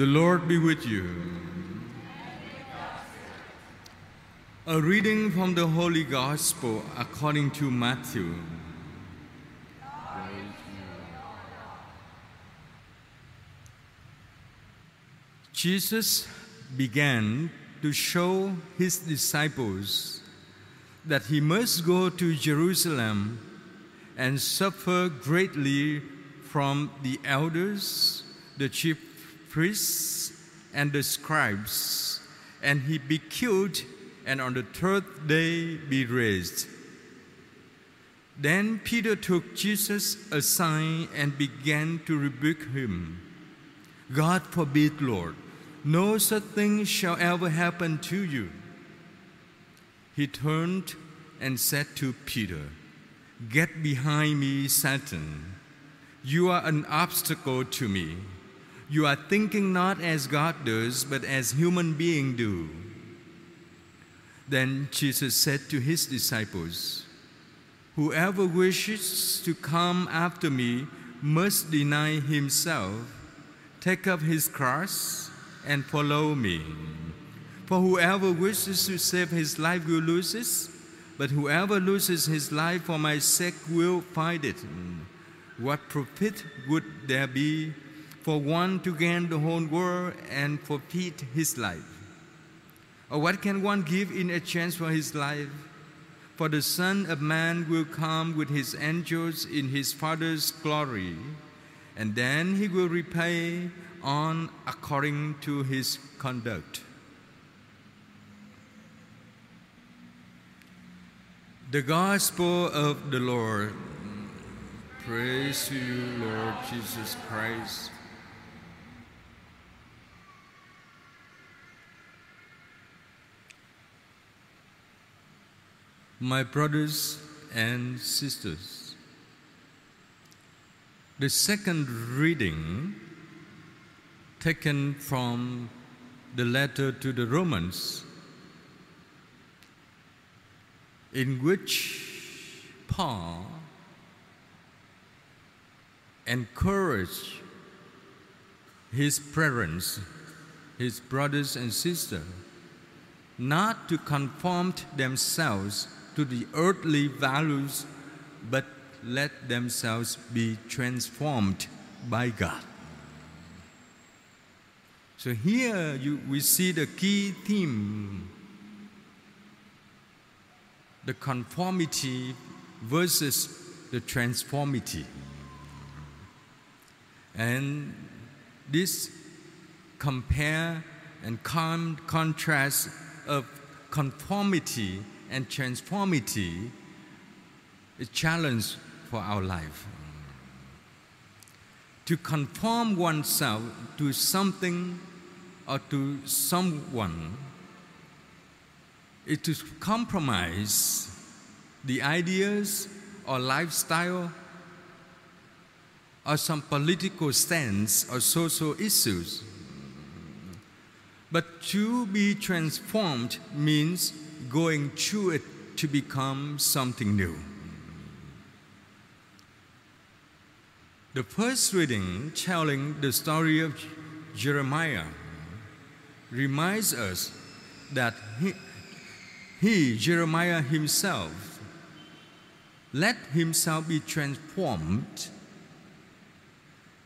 The Lord be with you. A reading from the Holy Gospel according to Matthew. Jesus began to show his disciples that he must go to Jerusalem and suffer greatly from the elders, the chief priests, and the scribes, and he be killed, and on the third day be raised. Then Peter took Jesus aside and began to rebuke him. God forbid, Lord, no such thing shall ever happen to you. He turned and said to Peter, Get behind me, Satan. You are an obstacle to me. You are thinking not as God does, but as human beings do. Then Jesus said to his disciples, Whoever wishes to come after me must deny himself, take up his cross, and follow me. For whoever wishes to save his life will lose it, but whoever loses his life for my sake will find it. What profit would there be for one to gain the whole world and forfeit his life? Or what can one give in exchange for his life? For the Son of Man will come with his angels in his Father's glory, and then he will repay on according to his conduct. The Gospel of the Lord. Praise to you, Lord Jesus Christ. My brothers and sisters, the second reading taken from the letter to the Romans, in which Paul encouraged his parents, his brothers and sisters, not to conform themselves to the earthly values, but let themselves be transformed by God. So here you, we see the key theme the conformity versus the transformity. And this compare and con- contrast of conformity and transformity is challenge for our life. To conform oneself to something or to someone is to compromise the ideas or lifestyle or some political stance or social issues. But to be transformed means going through it to become something new. The first reading, telling the story of Jeremiah, reminds us that he, he, Jeremiah himself, let himself be transformed,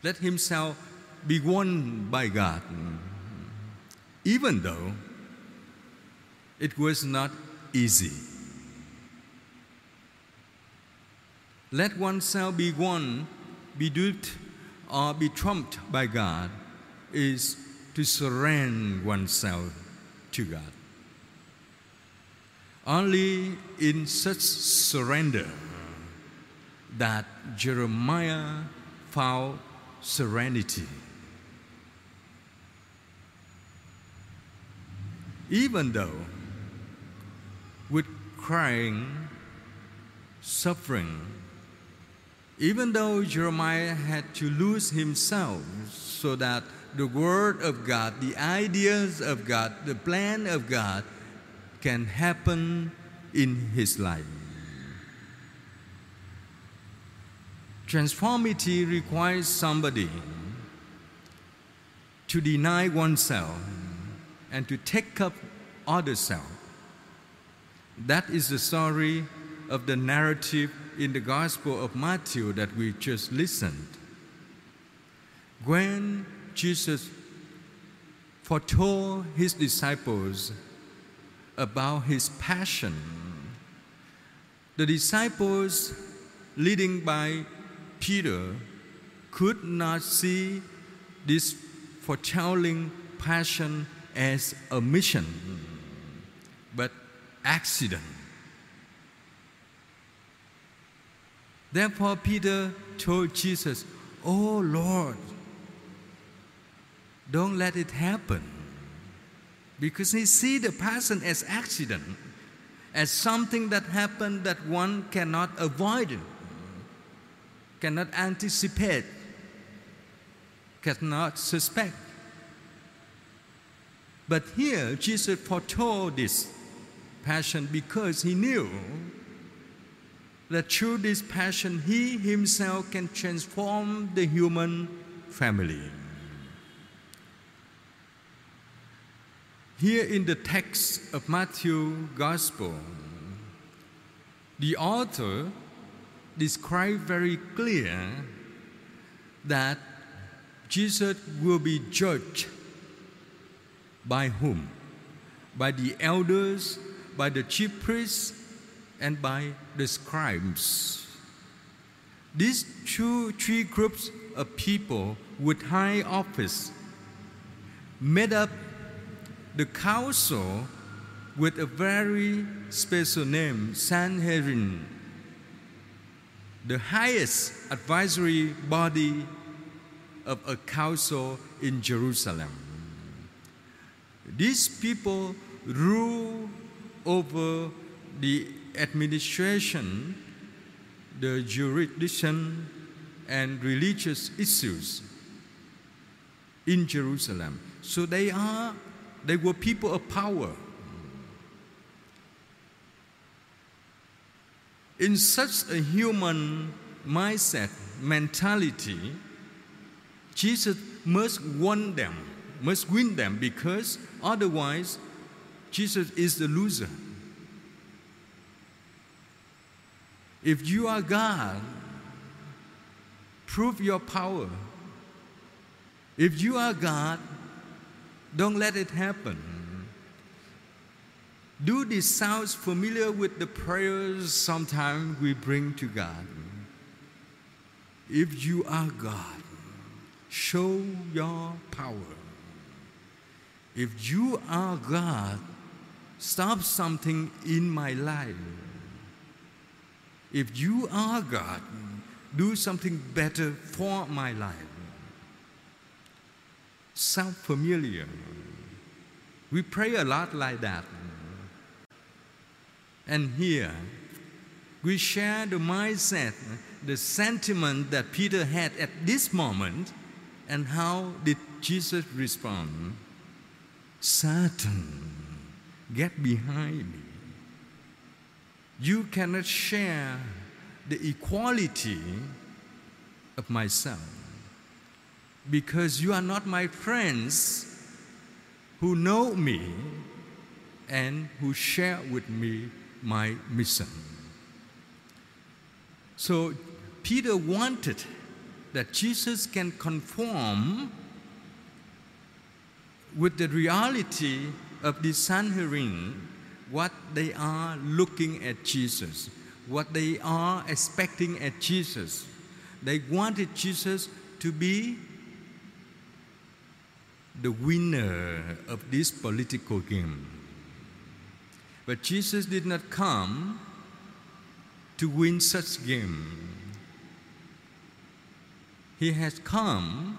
let himself be won by God, even though it was not easy. Let oneself be won, be duped, or be trumped by God is to surrender oneself to God. Only in such surrender that Jeremiah found serenity. Even though crying, suffering, even though Jeremiah had to lose himself so that the Word of God, the ideas of God, the plan of God can happen in his life. Transformity requires somebody to deny oneself and to take up other self. That is the story of the narrative in the Gospel of Matthew that we just listened. When Jesus foretold his disciples about his passion, the disciples, leading by Peter, could not see this foretelling passion as a mission, but accident. Therefore, Peter told Jesus, Oh Lord, don't let it happen. Because he see the person as accident, as something that happened that one cannot avoid, cannot anticipate, cannot suspect. But here, Jesus foretold this passion because he knew that through this passion, he himself can transform the human family. Here in the text of Matthew Gospel, the author described very clear that Jesus will be judged by whom? By the elders, by the chief priests, and by the scribes. These two, three groups of people with high office made up the council with a very special name, Sanhedrin, the highest advisory body of a council in Jerusalem. These people rule over the administration, the jurisdiction, and religious issues in Jerusalem. So they are they were people of power. In such a human mindset, mentality, Jesus must win them, must win them because otherwise Jesus is the loser. If you are God, prove your power. If you are God, don't let it happen. Do this sounds familiar with the prayers sometimes we bring to God? If you are God, show your power. If you are God, stop something in my life. If you are God, do something better for my life. Sound familiar? We pray a lot like that. And here, we share the mindset, the sentiment that Peter had at this moment, and how did Jesus respond? Satan, get behind me. You cannot share the equality of myself because you are not my friends who know me and who share with me my mission. So Peter wanted that Jesus can conform with the reality of the Sanhedrin, what they are looking at Jesus, what they are expecting at Jesus. They wanted Jesus to be the winner of this political game. But Jesus did not come to win such game. He has come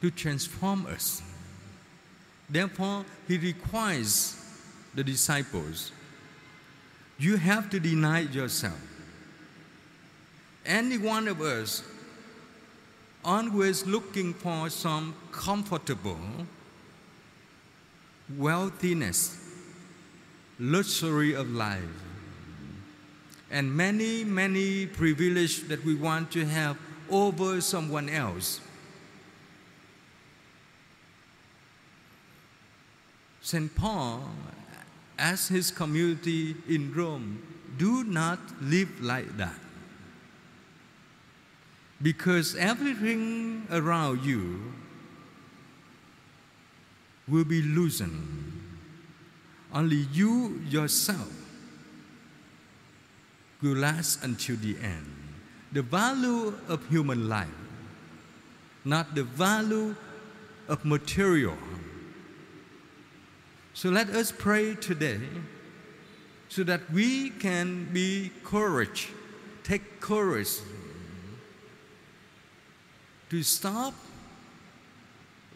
to transform us. Therefore, he requires the disciples you have to deny yourself. Any one of us always looking for some comfortable wealthiness, luxury of life, and many, many privilege that we want to have over someone else. St. Paul asked his community in Rome do not live like that. Because everything around you will be loosened. Only you yourself will last until the end. The value of human life, not the value of material. So let us pray today so that we can be courage, take courage to stop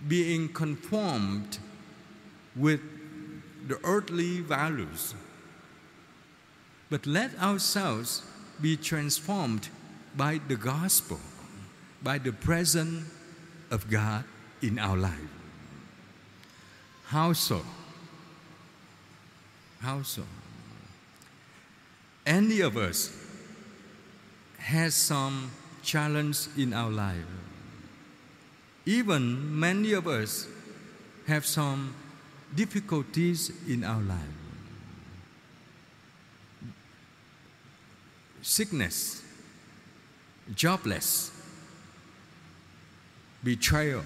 being conformed with the earthly values, but let ourselves be transformed by the gospel, by the presence of God in our life. How so? How so? Any of us has some challenge in our life. Even many of us have some difficulties in our life. Sickness, jobless, betrayal,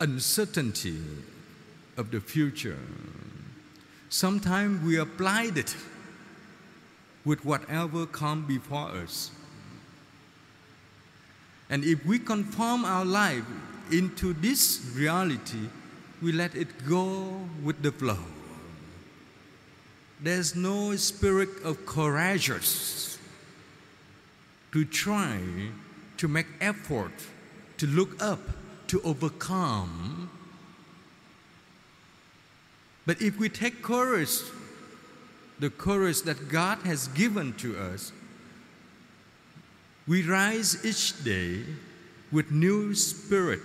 uncertainty of the future. Sometimes we are blinded with whatever comes before us. And if we conform our life into this reality, we let it go with the flow. There's no spirit of courageous to try to make effort to look up, to overcome. But if we take courage, the courage that God has given to us, we rise each day with new spirit.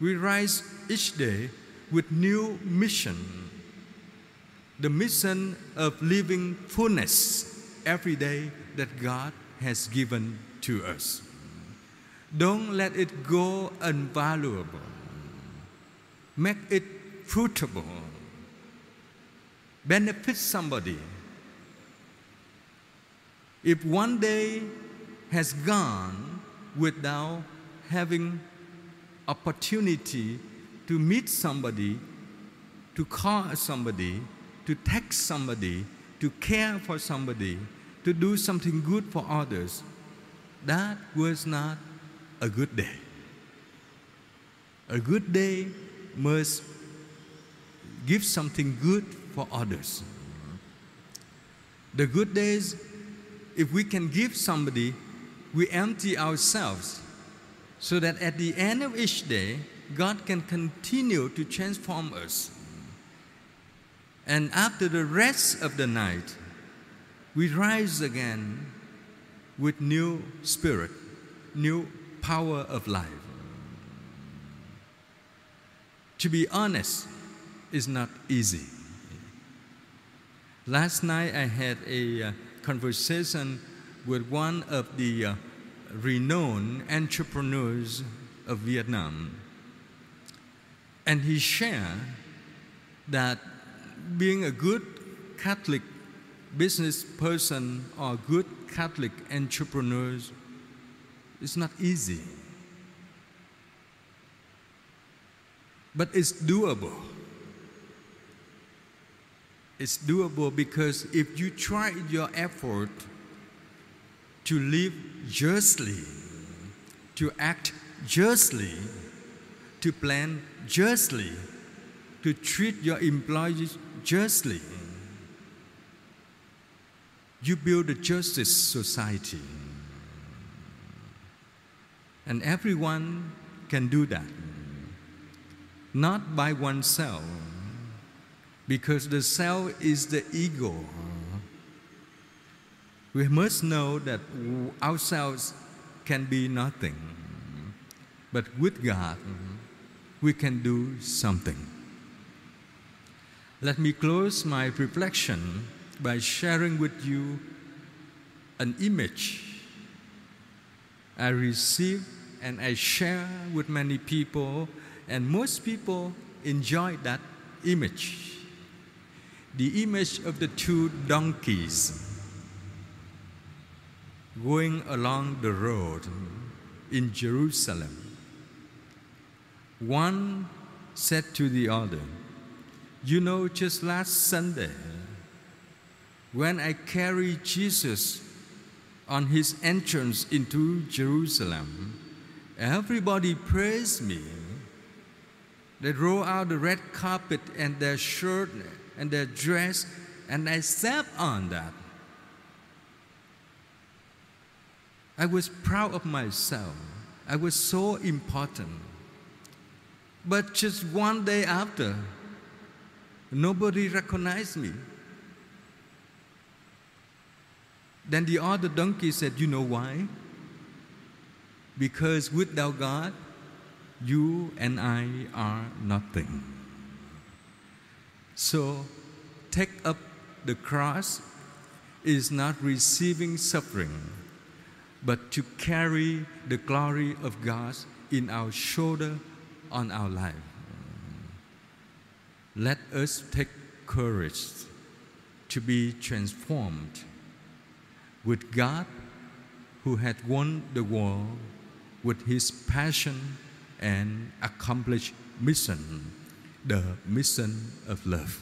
We rise each day with new mission. The mission of living fullness every day that God has given to us. Don't let it go unvaluable. Make it fruitable. Benefit somebody. If one day has gone without having opportunity to meet somebody, to call somebody, to text somebody, to care for somebody, to do something good for others, that was not a good day. A good day must give something good for others. The good days, if we can give somebody, we empty ourselves so that at the end of each day, God can continue to transform us. And after the rest of the night, we rise again with new spirit, new power of life. To be honest is not easy. Last night I had a uh, conversation with one of the uh, renowned entrepreneurs of Vietnam. And he shared that being a good Catholic business person or good Catholic entrepreneurs is not easy. But it's doable. It's doable because if you try your effort to live justly, to act justly, to plan justly, to treat your employees justly, you build a justice society. And everyone can do that. Not by oneself, because the self is the ego. We must know that ourselves can be nothing. But with God, we can do something. Let me close my reflection by sharing with you an image I received and I share with many people and most people enjoy that image. The image of the two donkeys going along the road in Jerusalem. One said to the other, You know, just last Sunday, when I carried Jesus on his entrance into Jerusalem, everybody praised me. They roll out the red carpet and their shirt and their dress, and I sat on that. I was proud of myself. I was so important. But just one day after, nobody recognized me. Then the other donkey said, You know why? Because without God, you and I are nothing. So, take up the cross is not receiving suffering, but to carry the glory of God in our shoulder on our life. Let us take courage to be transformed with God who had won the world with his passion and accomplished mission, the Mission of Love.